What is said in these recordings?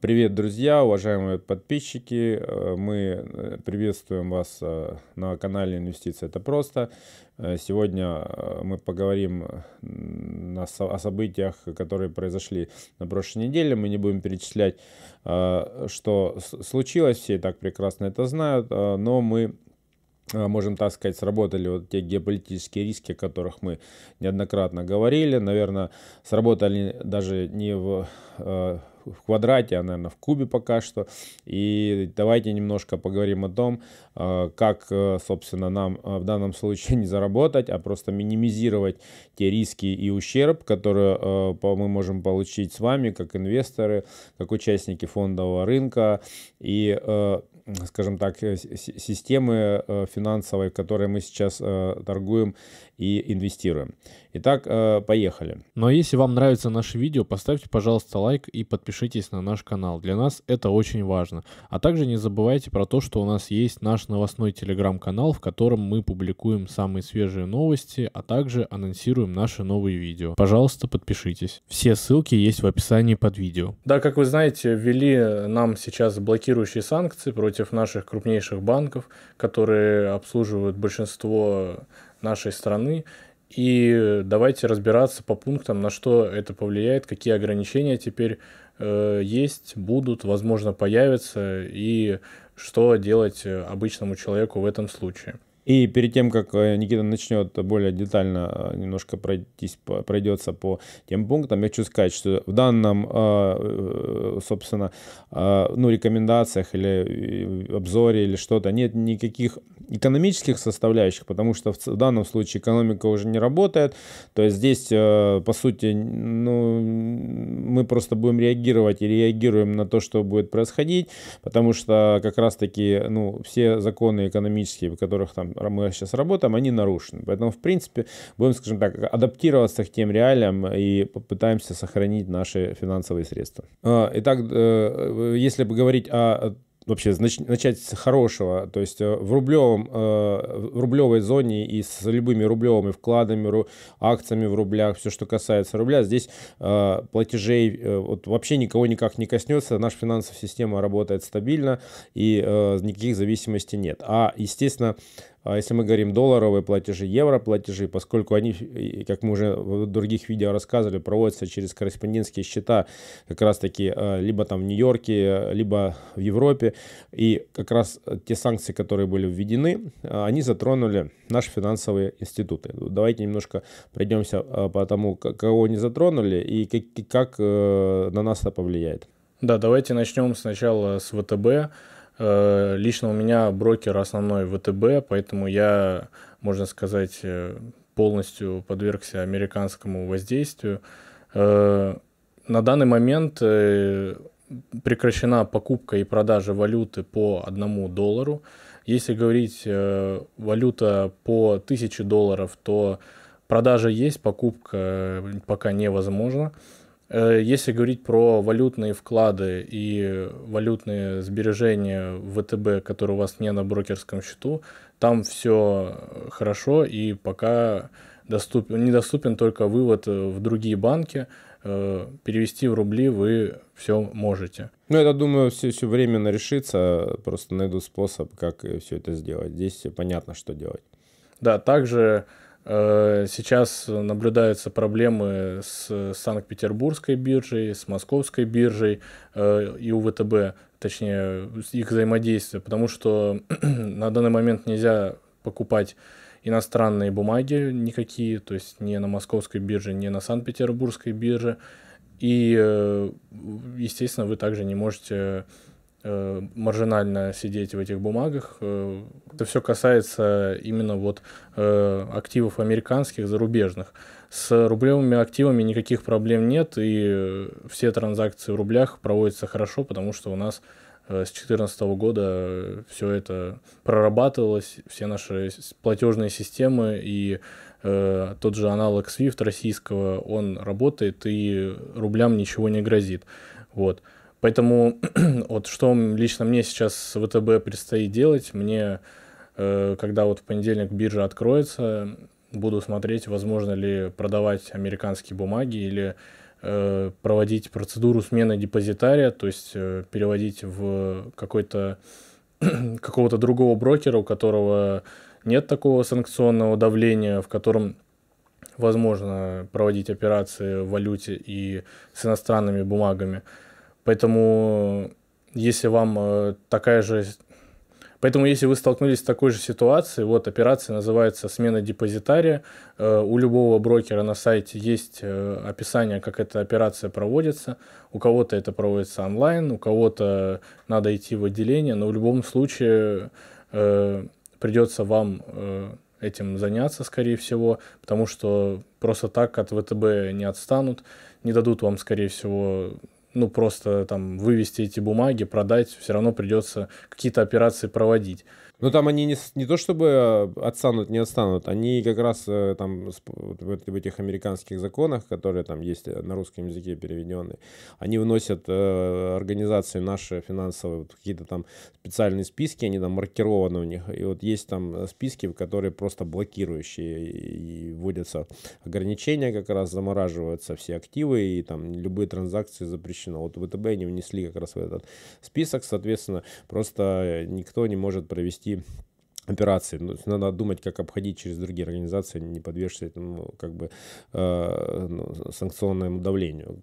Привет, друзья, уважаемые подписчики. Э, мы э, приветствуем вас э, на канале Инвестиции это просто. Сегодня мы поговорим о событиях, которые произошли на прошлой неделе. Мы не будем перечислять, что случилось, все и так прекрасно это знают, но мы можем так сказать, сработали вот те геополитические риски, о которых мы неоднократно говорили. Наверное, сработали даже не в в квадрате, а, наверное, в кубе пока что. И давайте немножко поговорим о том, э, как, э, собственно, нам э, в данном случае не заработать, а просто минимизировать те риски и ущерб, которые мы можем получить с вами, как инвесторы, как участники фондового рынка. И скажем так, системы финансовой, в которой мы сейчас торгуем и инвестируем. Итак, поехали. Но если вам нравится наше видео, поставьте, пожалуйста, лайк и подпишитесь подпишитесь на наш канал. Для нас это очень важно. А также не забывайте про то, что у нас есть наш новостной телеграм-канал, в котором мы публикуем самые свежие новости, а также анонсируем наши новые видео. Пожалуйста, подпишитесь. Все ссылки есть в описании под видео. Да, как вы знаете, ввели нам сейчас блокирующие санкции против наших крупнейших банков, которые обслуживают большинство нашей страны. И давайте разбираться по пунктам, на что это повлияет, какие ограничения теперь э, есть, будут, возможно, появятся, и что делать э, обычному человеку в этом случае. И перед тем, как э, Никита начнет более детально э, немножко пройтись, пройдется по тем пунктам, я хочу сказать, что в данном, э, собственно, ну, рекомендациях или обзоре или что-то нет никаких экономических составляющих, потому что в данном случае экономика уже не работает. То есть здесь, по сути, ну, мы просто будем реагировать и реагируем на то, что будет происходить, потому что как раз-таки ну, все законы экономические, в которых там мы сейчас работаем, они нарушены. Поэтому, в принципе, будем, скажем так, адаптироваться к тем реалиям и попытаемся сохранить наши финансовые средства. А, итак, э, если говорить о вообще начать с хорошего, то есть э, в, рублевом, э, в рублевой зоне и с любыми рублевыми вкладами, акциями в рублях, все, что касается рубля, здесь платежей вот, вообще никого никак не коснется, наша финансовая система работает стабильно и никаких зависимостей нет. А, естественно, если мы говорим долларовые платежи, евро платежи, поскольку они, как мы уже в других видео рассказывали, проводятся через корреспондентские счета как раз-таки э, либо там в Нью-Йорке, либо в Европе, и как раз те санкции, которые были введены, э, они затронули наши финансовые институты. Давайте немножко пройдемся э, по тому, кого они затронули и как на нас это повлияет. Да, давайте начнем сначала с ВТБ. Э, лично у меня брокер основной ВТБ, поэтому я, можно сказать, э, полностью подвергся американскому воздействию. Э, на данный момент прекращена покупка и продажа валюты по одному доллару. Если говорить валюта по 1000 долларов, то продажа есть, покупка пока невозможна. Э, если говорить про валютные вклады и валютные сбережения в ВТБ, которые у вас не на брокерском счету, там все хорошо и пока доступен, недоступен только вывод в другие банки. Э, перевести в рубли вы все можете. Ну, это, думаю, все, все временно решится. Просто найду способ, как все это сделать. Здесь понятно, что делать. Да, также Э, сейчас наблюдаются проблемы с Санкт-Петербургской биржей, с Московской биржей э, и у ВТБ, точнее, их взаимодействие, потому что на данный момент нельзя покупать иностранные бумаги никакие, то есть ни на Московской бирже, ни на Санкт-Петербургской бирже. И, э, естественно, вы также не можете Э, маржинально сидеть в этих бумагах. Э, это все касается именно вот э, активов американских, зарубежных. С рублевыми активами никаких проблем нет, и все транзакции в рублях проводятся хорошо, потому что у нас с 2014 года все это прорабатывалось, все наши платежные системы и тот же аналог SWIFT российского, он работает, и рублям ничего не грозит. Вот. Поэтому вот что лично мне сейчас с ВТБ предстоит делать, мне, э, когда вот в понедельник биржа откроется, буду смотреть, возможно ли продавать американские бумаги или э, проводить процедуру смены депозитария, то есть э, переводить в какой-то какого-то другого брокера, у которого нет такого санкционного давления, в котором возможно проводить операции в валюте и с иностранными бумагами. Поэтому если вам э, такая же Поэтому, если вы столкнулись с такой же ситуацией, вот операция называется смена депозитария. Э, у любого брокера на сайте есть э, описание, как эта операция проводится. У кого-то это проводится онлайн, у кого-то надо идти в отделение, но в любом случае придется вам этим заняться, скорее всего, потому что просто так от ВТБ не отстанут, не дадут вам, скорее всего, ну, просто там вывести эти бумаги, продать, все равно придется какие-то операции проводить. Ну, там они не, не то чтобы э, отстанут, не отстанут, они как раз э, там в, этих американских законах, которые там есть э, на русском языке переведенные, они вносят организации наши финансовые, вот какие-то там специальные списки, они там маркированы у них, и вот есть там списки, которые просто блокирующие, и, вводятся ограничения как раз, замораживаются все активы, и там любые транзакции запрещены. Вот ВТБ они внесли как раз в этот список, соответственно, просто никто не может провести операции. Ну, надо думать, как обходить через другие организации, не подвергшись этому как бы э, ну, санкционному давлению.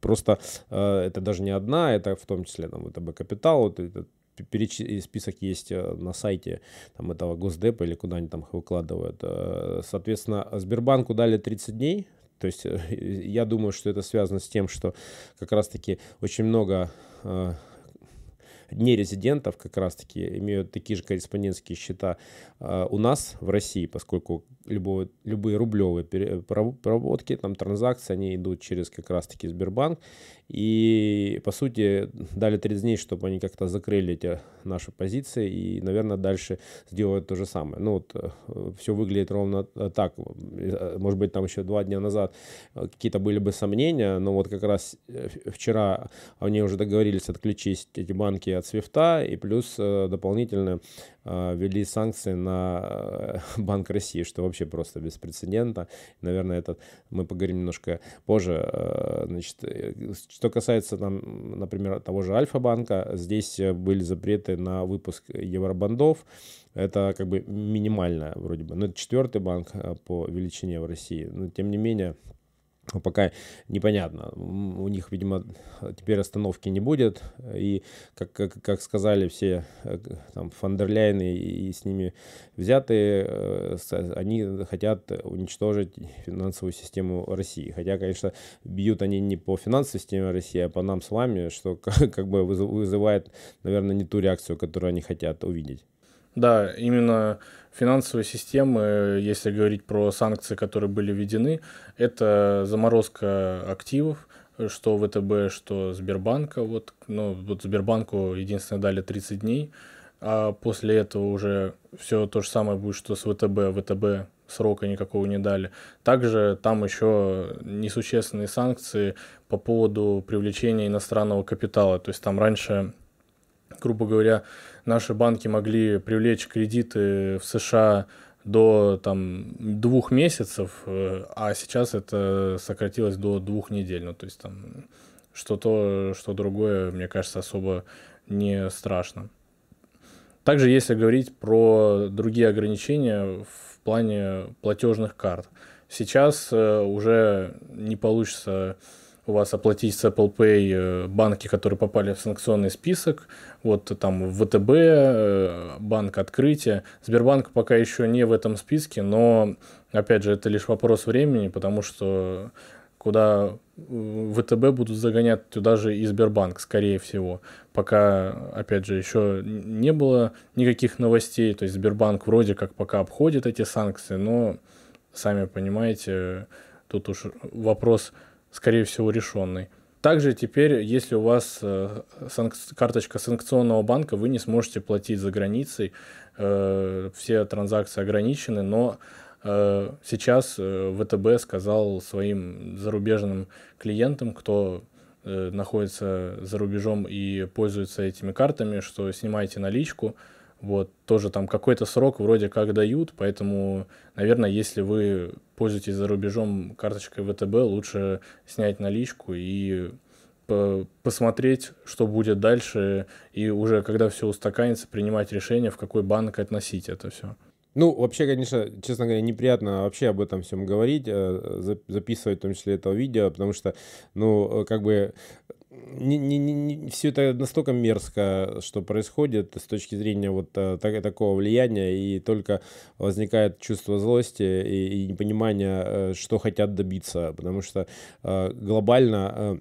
Просто э, это даже не одна, это в том числе там ВТБ Капитал, вот этот переч... список есть э, на сайте там, этого Госдепа или куда они там их выкладывают. Э, соответственно, Сбербанку дали 30 дней, то есть э, я думаю, что это связано с тем, что как раз-таки очень много нерезидентов как раз-таки имеют такие же корреспондентские счета а, у нас в России, поскольку любого, любые рублевые проводки, там транзакции, они идут через как раз-таки Сбербанк. И, по сути, дали 30 дней, чтобы они как-то закрыли эти наши позиции и, наверное, дальше сделают то же самое. Ну, вот э, все выглядит ровно э, так. Э, может быть, там еще два дня назад какие-то были бы сомнения, но вот как раз вчера они уже договорились отключить эти банки от свифта и плюс дополнительно ввели санкции на Банк России, что вообще просто беспрецедентно. Наверное, этот мы поговорим немножко позже. Значит, что касается, там, например, того же Альфа-банка, здесь э, были запреты на выпуск евробандов. Это как бы минимальная вроде бы. Но это четвертый банк э, по величине в России. Но тем не менее, пока непонятно. У них, видимо, теперь остановки не будет. И, как, как, как сказали все э, там, Фандерляйны и с ними взятые, э, они хотят уничтожить финансовую систему России. Хотя, конечно, бьют они не по финансовой системе России, а по нам с вами, что как бы вызывает, наверное, не ту реакцию, которую они хотят увидеть. Да, именно финансовые системы, если говорить про санкции, которые были введены, это заморозка активов, что ВТБ, что Сбербанка. Вот, ну, вот Сбербанку единственное дали 30 дней, а после этого уже все то же самое будет, что с ВТБ. ВТБ срока никакого не дали. Также там еще несущественные санкции по поводу привлечения иностранного капитала. То есть там раньше, грубо говоря, наши банки могли привлечь кредиты в США до там, двух месяцев, э, а сейчас это сократилось до двух недель. Ну, то есть там что то, что другое, мне кажется, особо не страшно. Также, если говорить про другие ограничения в плане платежных карт, сейчас э, уже не получится у вас оплатить с Apple Pay э, банки, которые попали в санкционный список, вот там ВТБ, э, банк открытия. Сбербанк пока еще не в этом списке, но, опять же, это лишь вопрос времени, потому что куда э, ВТБ будут загонять, туда же и Сбербанк, скорее всего. Пока, опять же, еще не было никаких новостей, то есть Сбербанк вроде как пока обходит эти санкции, но, сами понимаете, тут уж вопрос скорее всего, решенный. Также теперь, если у вас э, карточка санкционного банка, вы не сможете платить за границей. Э, все транзакции ограничены, но э, сейчас ВТБ сказал своим зарубежным клиентам, кто находится за рубежом и пользуется этими картами, что снимайте наличку, Вот, тоже там какой-то срок вроде как дают, поэтому, наверное, если вы пользуетесь за рубежом карточкой ВТБ, лучше снять наличку и посмотреть, что будет дальше, и уже когда все устаканится, принимать решение, в какой банк относить это все. Ну, вообще, конечно, честно говоря, неприятно вообще об этом всем говорить, э, записывать в том числе это видео, потому что, ну, э, как бы не, не, не, все это настолько мерзко, что происходит с точки зрения вот э, так, такого влияния, и только возникает чувство злости и, и непонимания, что хотят добиться, потому что глобально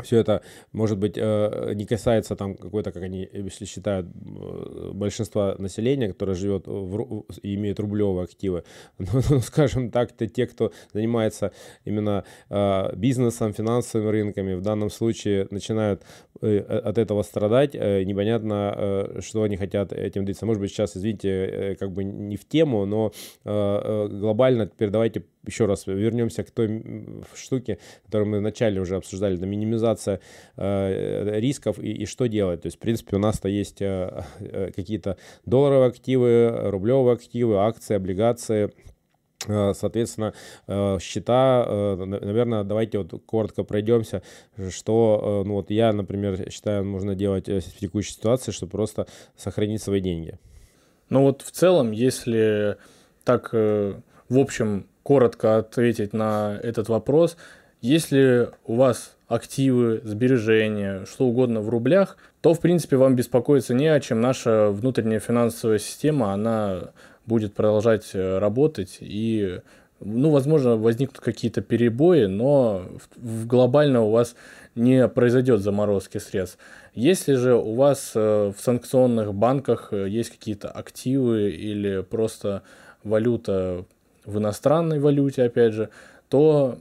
все это, может быть, э, не касается там какой-то, как они если считают, э, большинства населения, которое живет в, и имеет рублевые активы. Но, ну, скажем так, это те, кто занимается именно э, бизнесом, финансовыми рынками, в данном случае начинают от этого страдать. Непонятно, что они хотят этим добиться. Может быть, сейчас, извините, как бы не в тему, но глобально теперь давайте еще раз вернемся к той штуке, которую мы вначале уже обсуждали, это минимизация э, рисков и, и что делать. То есть, в принципе, у нас-то есть э, э, какие-то долларовые активы, рублевые активы, акции, облигации, э, Соответственно, э, счета, э, наверное, давайте вот коротко пройдемся, что, ну вот я, например, считаю, нужно делать в текущей ситуации, чтобы просто сохранить свои деньги. Ну вот в целом, если так, в общем, коротко ответить на этот вопрос. Если у вас активы, сбережения, что угодно в рублях, то, в принципе, вам беспокоиться не о чем. Наша внутренняя финансовая система, она будет продолжать э, работать и ну, возможно, возникнут какие-то перебои, но в, в глобально у вас не произойдет заморозки средств. Если же у вас э, в санкционных банках э, есть какие-то активы или просто валюта в иностранной валюте, опять же, то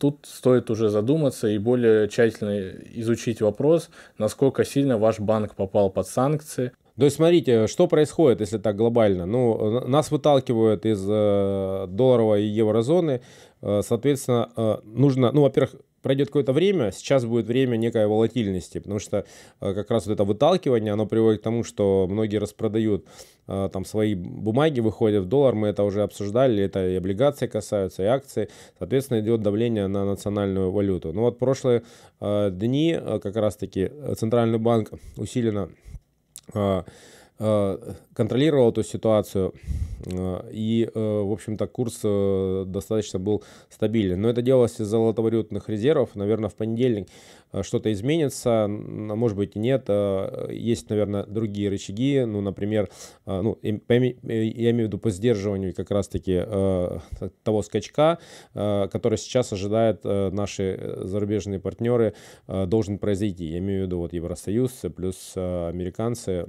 тут стоит уже задуматься и более тщательно изучить вопрос, насколько сильно ваш банк попал под санкции. То есть, смотрите, что происходит, если так глобально? Ну, нас выталкивают из э, долларовой и еврозоны, э, соответственно, э, нужно, ну, во-первых, пройдет какое-то время, сейчас будет время некой волатильности, потому что э, как раз вот это выталкивание, оно приводит к тому, что многие распродают э, там свои бумаги, выходят в доллар, мы это уже обсуждали, это и облигации касаются, и акции, соответственно, идет давление на национальную валюту. Ну вот прошлые э, дни как раз-таки Центральный банк усиленно контролировал эту ситуацию, э, и, э, в общем-то, курс достаточно был стабилен. Но это делалось из золотовалютных резервов. Наверное, в понедельник что-то изменится, может быть и нет. Есть, наверное, другие рычаги, ну, например, ну, я имею в виду по сдерживанию как раз-таки того скачка, который сейчас ожидают наши зарубежные партнеры, должен произойти. Я имею в виду вот Евросоюз плюс американцы,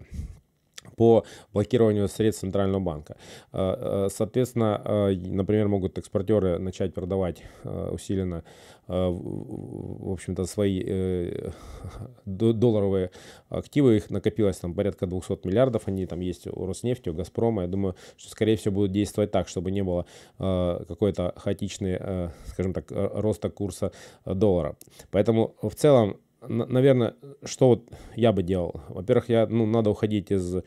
по блокированию средств Центрального банка. Э, э, соответственно, э, например, могут экспортеры начать продавать усиленно, в общем-то, свои долларовые активы. Их накопилось там порядка 200 миллиардов. Они там есть у Роснефти, у Газпрома. Я думаю, что, скорее всего, будут действовать так, чтобы не было какой-то хаотичный, скажем так, роста курса доллара. Поэтому в целом наверное, что вот я бы делал? Во-первых, я, ну, надо уходить из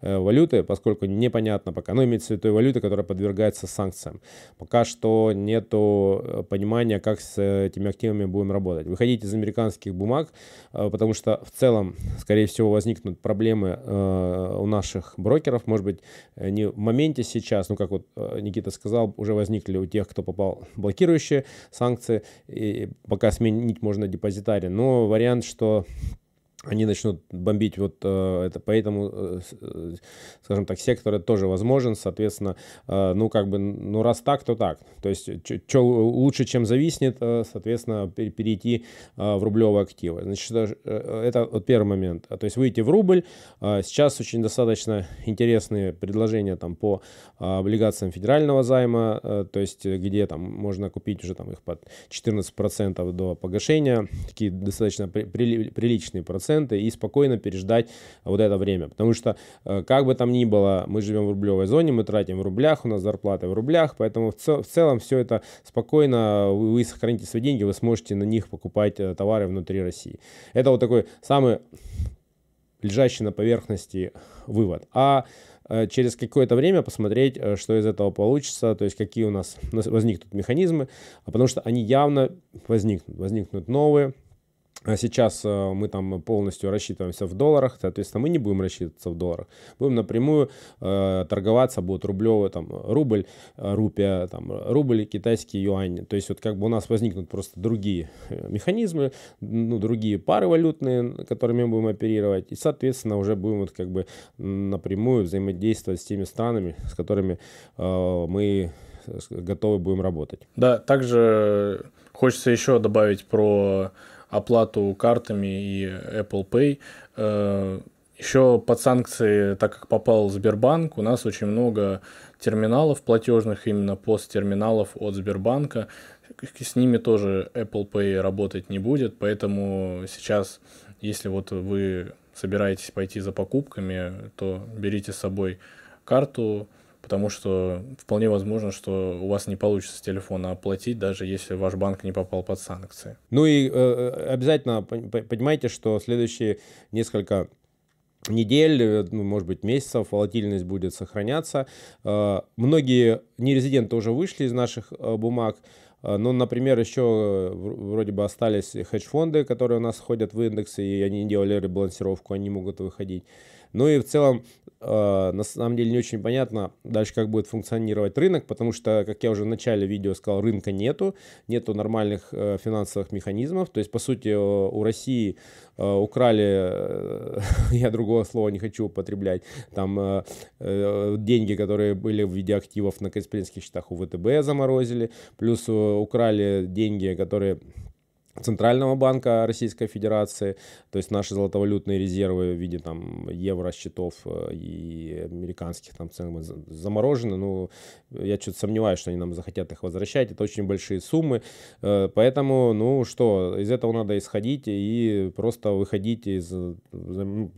валюты, поскольку непонятно пока, ну, имеется в виду той валюты, которая подвергается санкциям. Пока что нет э, понимания, как с этими активами будем работать. Выходить из американских бумаг, э, потому что в целом, скорее всего, возникнут проблемы у наших брокеров, может быть, не в моменте сейчас, ну, как вот Никита сказал, уже возникли у тех, кто попал блокирующие санкции, и пока сменить можно депозитарий, но вариант, что они начнут бомбить вот э, это, поэтому, э, э, скажем так, сектор это тоже возможен, соответственно, э, ну как бы, ну раз так, то так, то есть что лучше, чем зависнет, э, соответственно, перейти э, в рублевые активы. Значит, это вот первый момент, то есть выйти в рубль, сейчас очень достаточно интересные предложения там по облигациям федерального займа, то есть где там можно купить уже там их под 14% до погашения, такие достаточно при, при, приличные проценты, проценты и спокойно переждать вот это время. Потому что, э, как бы там ни было, мы живем в рублевой зоне, мы тратим в рублях, у нас зарплаты в рублях, поэтому в, цел, в целом все это спокойно, вы сохраните свои деньги, вы сможете на них покупать э, товары внутри России. Это вот такой самый лежащий на поверхности вывод. А Э, через какое-то время посмотреть, что из этого получится, то есть какие у нас возникнут механизмы, а потому что они явно возникнут, возникнут новые, а сейчас э, мы там полностью рассчитываемся в долларах, соответственно, мы не будем рассчитываться в долларах. Будем напрямую э, торговаться, будет рублевый, там, рубль, э, рупия, там, рубль, китайский юань. То есть вот как бы у нас возникнут просто другие э, механизмы, ну, другие пары валютные, которыми мы будем оперировать. И, соответственно, уже будем вот как бы напрямую взаимодействовать с теми странами, с которыми э, мы готовы будем работать. Да, также хочется еще добавить про оплату картами и Apple Pay. Э, Еще под санкции, так как попал Сбербанк, у нас очень много терминалов платежных, именно посттерминалов от Сбербанка. С ними тоже Apple Pay работать не будет, поэтому сейчас, если вот вы собираетесь пойти за покупками, то берите с собой карту, потому что вполне возможно, что у вас не получится с телефона оплатить, даже если ваш банк не попал под санкции. Ну и э, обязательно понимайте, что следующие несколько недель, э, ну, может быть, месяцев волатильность будет сохраняться. Э, многие нерезиденты уже вышли из наших э, бумаг, ну, например, еще вроде бы остались хедж-фонды, которые у нас ходят в индексы, и они делали ребалансировку, они могут выходить. Ну и в целом, э, на самом деле не очень понятно дальше, как будет функционировать рынок, потому что, как я уже в начале видео сказал, рынка нету, нету нормальных э, финансовых механизмов. То есть, по сути, у России э, украли, э, я другого слова не хочу употреблять, там э, э, деньги, которые были в виде активов на капиталистских счетах у ВТБ заморозили, плюс э, украли деньги, которые Центрального банка Российской Федерации, то есть наши золотовалютные резервы в виде там евро счетов э, и американских там цен заморожены. Ну, я что-то сомневаюсь, что они нам захотят их возвращать. Это очень большие суммы. Э, поэтому, ну что, из этого надо исходить и просто выходить из, ну,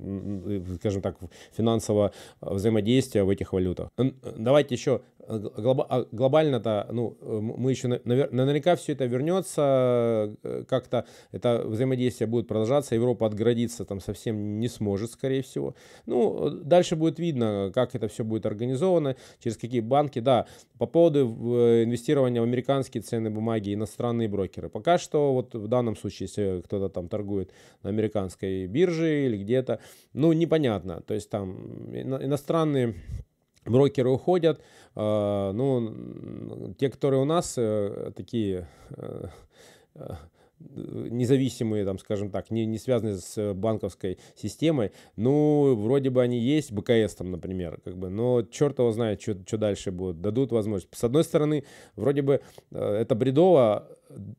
скажем так, финансового взаимодействия в этих валютах. Давайте еще глобально-то, ну, мы еще наверняка все это вернется как-то это взаимодействие будет продолжаться, Европа отгородиться там совсем не сможет, скорее всего. Ну, дальше будет видно, как это все будет организовано, через какие банки. Да, по поводу э, инвестирования в американские ценные бумаги, иностранные брокеры. Пока что вот в данном случае, если кто-то там торгует на американской бирже или где-то, ну, непонятно. То есть там иностранные брокеры уходят, э, ну, те, которые у нас э, такие независимые, там, скажем так, не, не связанные с банковской системой, ну, вроде бы они есть, БКС там, например, как бы, но черт его знает, что дальше будет, дадут возможность. С одной стороны, вроде бы э, это бредово,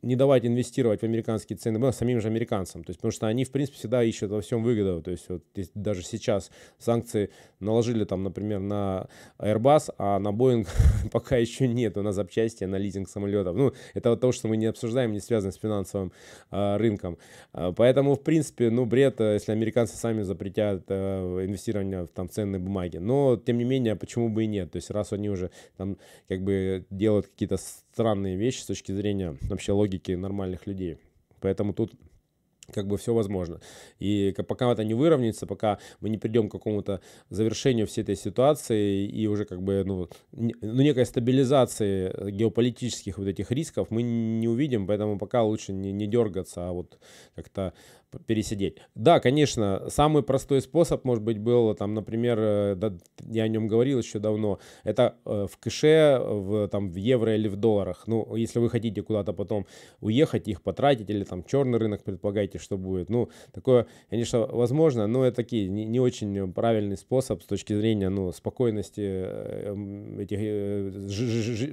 не давать инвестировать в американские ценные бумаги самим же американцам. То есть, потому что они, в принципе, всегда ищут во всем выгоду. То есть, вот, даже сейчас санкции наложили, там, например, на Airbus, а на Boeing пока еще нет, на запчасти, на лизинг самолетов. Ну, это вот то, что мы не обсуждаем, не связано с финансовым а, рынком. А, поэтому, в принципе, ну, бред, э, если американцы сами запретят а, инвестирование в там, ценные бумаги. Но, тем не менее, почему бы и нет? То есть, раз они уже там как бы делают какие-то странные вещи с точки зрения вообще логики нормальных людей. Поэтому тут как бы все возможно. И пока это не выровняется, пока мы не придем к какому-то завершению всей этой ситуации и уже как бы ну, ну некой стабилизации геополитических вот этих рисков мы не увидим, поэтому пока лучше не, не дергаться, а вот как-то пересидеть. Да, конечно, самый простой способ, может быть, был, там, например, э, да, я о нем говорил еще давно, это э, в кэше, в, там, в евро или в долларах. Ну, если вы хотите куда-то потом уехать, их потратить, или там черный рынок предполагаете, что будет. Ну, такое, конечно, возможно, но это такие не, не очень правильный способ с точки зрения, ну, спокойности э, этих,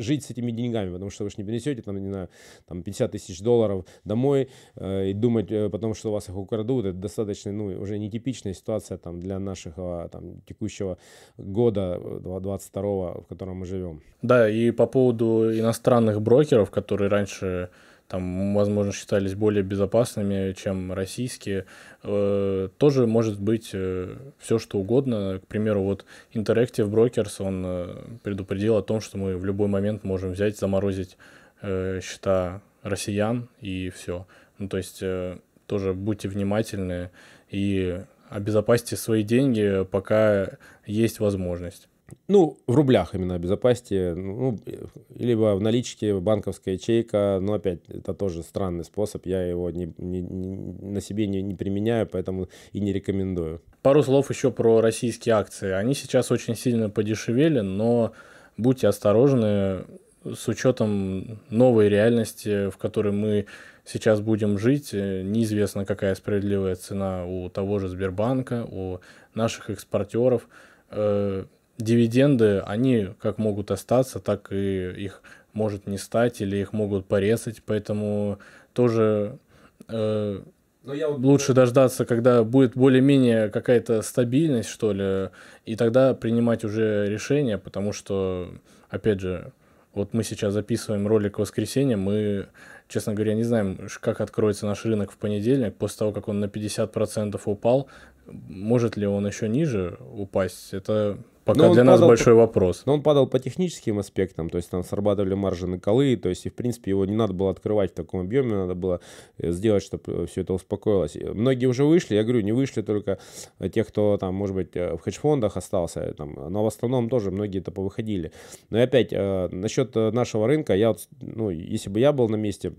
жить с этими деньгами, потому что вы же не принесете, там, не знаю, там 50 тысяч долларов домой и думать потом, что у вас их украдут, это достаточно, ну, уже нетипичная ситуация там для нашего там текущего года, 22 в котором мы живем. Да, и по поводу иностранных брокеров, которые раньше там, возможно, считались более безопасными, чем российские, э, тоже может быть э, все, что угодно. К примеру, вот Interactive Brokers, он э, предупредил о том, что мы в любой момент можем взять, заморозить э, счета россиян и все. Ну, то есть э, тоже будьте внимательны и обезопасьте свои деньги, пока есть возможность. Ну, в рублях именно обезопасьте, ну, либо в наличке банковская ячейка, но опять, это тоже странный способ, я его не, не, не, на себе не, не применяю, поэтому и не рекомендую. Пару слов еще про российские акции. Они сейчас очень сильно подешевели, но будьте осторожны с учетом новой реальности, в которой мы сейчас будем жить. Неизвестно, какая справедливая цена у того же Сбербанка, у наших экспортеров э, дивиденды, они как могут остаться, так и их может не стать, или их могут порезать, поэтому тоже э, но я лучше дождаться, когда будет более-менее какая-то стабильность, что ли, и тогда принимать уже решение, потому что, опять же, вот мы сейчас записываем ролик в воскресенье, мы, честно говоря, не знаем, как откроется наш рынок в понедельник, после того, как он на 50% упал, может ли он еще ниже упасть, это Пока для нас большой по, вопрос. Но он падал по техническим аспектам, то есть там срабатывали маржи на колы, то есть и в принципе его не надо было открывать в таком объеме, надо было э, сделать, чтобы все это успокоилось. Многие уже вышли, я говорю, не вышли только те, кто там, может быть, э, в хедж-фондах остался, там, но в основном тоже многие это повыходили. Но и опять, э, насчет нашего рынка, я вот, ну, если бы я был на месте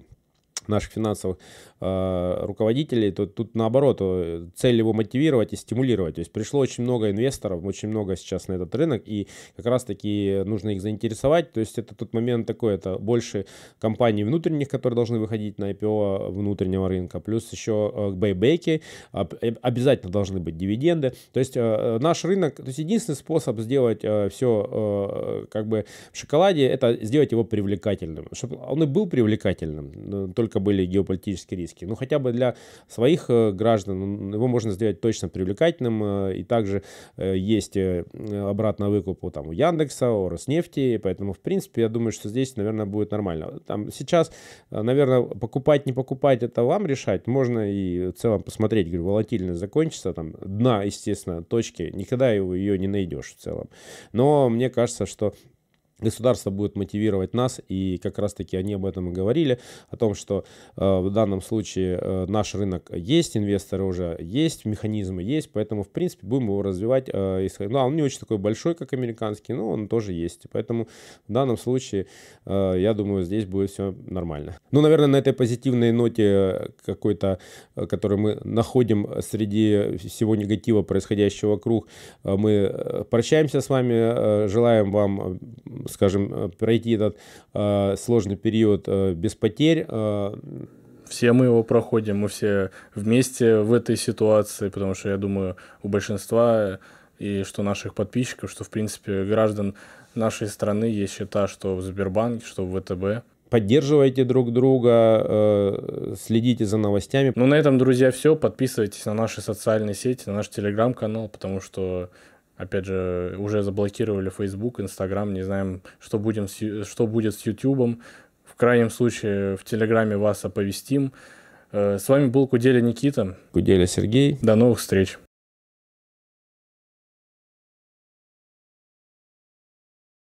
наших финансовых э, руководителей, то тут наоборот э, цель его мотивировать и стимулировать. То есть пришло очень много инвесторов, очень много сейчас на этот рынок, и как раз таки нужно их заинтересовать. То есть это тот момент такой, это больше компаний внутренних, которые должны выходить на IPO внутреннего рынка, плюс еще э, бейбеки, э, обязательно должны быть дивиденды. То есть наш рынок, то есть единственный способ сделать все как бы в шоколаде, это сделать его привлекательным, чтобы он и был привлекательным, только только были геополитические риски. Ну, хотя бы для своих э, граждан его можно сделать точно привлекательным. Э, и также э, есть обратно выкуп там, у Яндекса, у Роснефти. Поэтому, в принципе, я думаю, что здесь, наверное, будет нормально. Там сейчас, наверное, покупать, не покупать, это вам решать. Можно и в целом посмотреть, говорю, волатильность закончится. Там дна, естественно, точки. Никогда ее не найдешь в целом. Но мне кажется, что государство будет мотивировать нас, и как раз-таки они об этом и говорили, о том, что э, в данном случае э, наш рынок есть, инвесторы уже есть, механизмы есть, поэтому, в принципе, будем его развивать. Э, ну, а он не очень такой большой, как американский, но он тоже есть. Поэтому в данном случае, э, я думаю, здесь будет все нормально. Ну, наверное, на этой позитивной ноте какой-то, э, который мы находим среди всего негатива, происходящего вокруг, э, мы э, прощаемся с вами, э, желаем вам скажем, э, пройти этот э, сложный период э, без потерь. Э, все мы его проходим, мы все вместе в этой ситуации, потому что я думаю, у большинства и что наших подписчиков, что в принципе граждан нашей страны есть счета, что в Сбербанке, что в ВТБ. Поддерживайте друг друга, э, следите за новостями. Ну, на этом, друзья, все. Подписывайтесь на наши социальные сети, на наш телеграм-канал, потому что Опять же, уже заблокировали Facebook, Instagram, не знаем, что, будем с, что будет с YouTube. В крайнем случае в Телеграме вас оповестим. Э, с вами был Куделя Никита. Куделя Сергей. До новых встреч.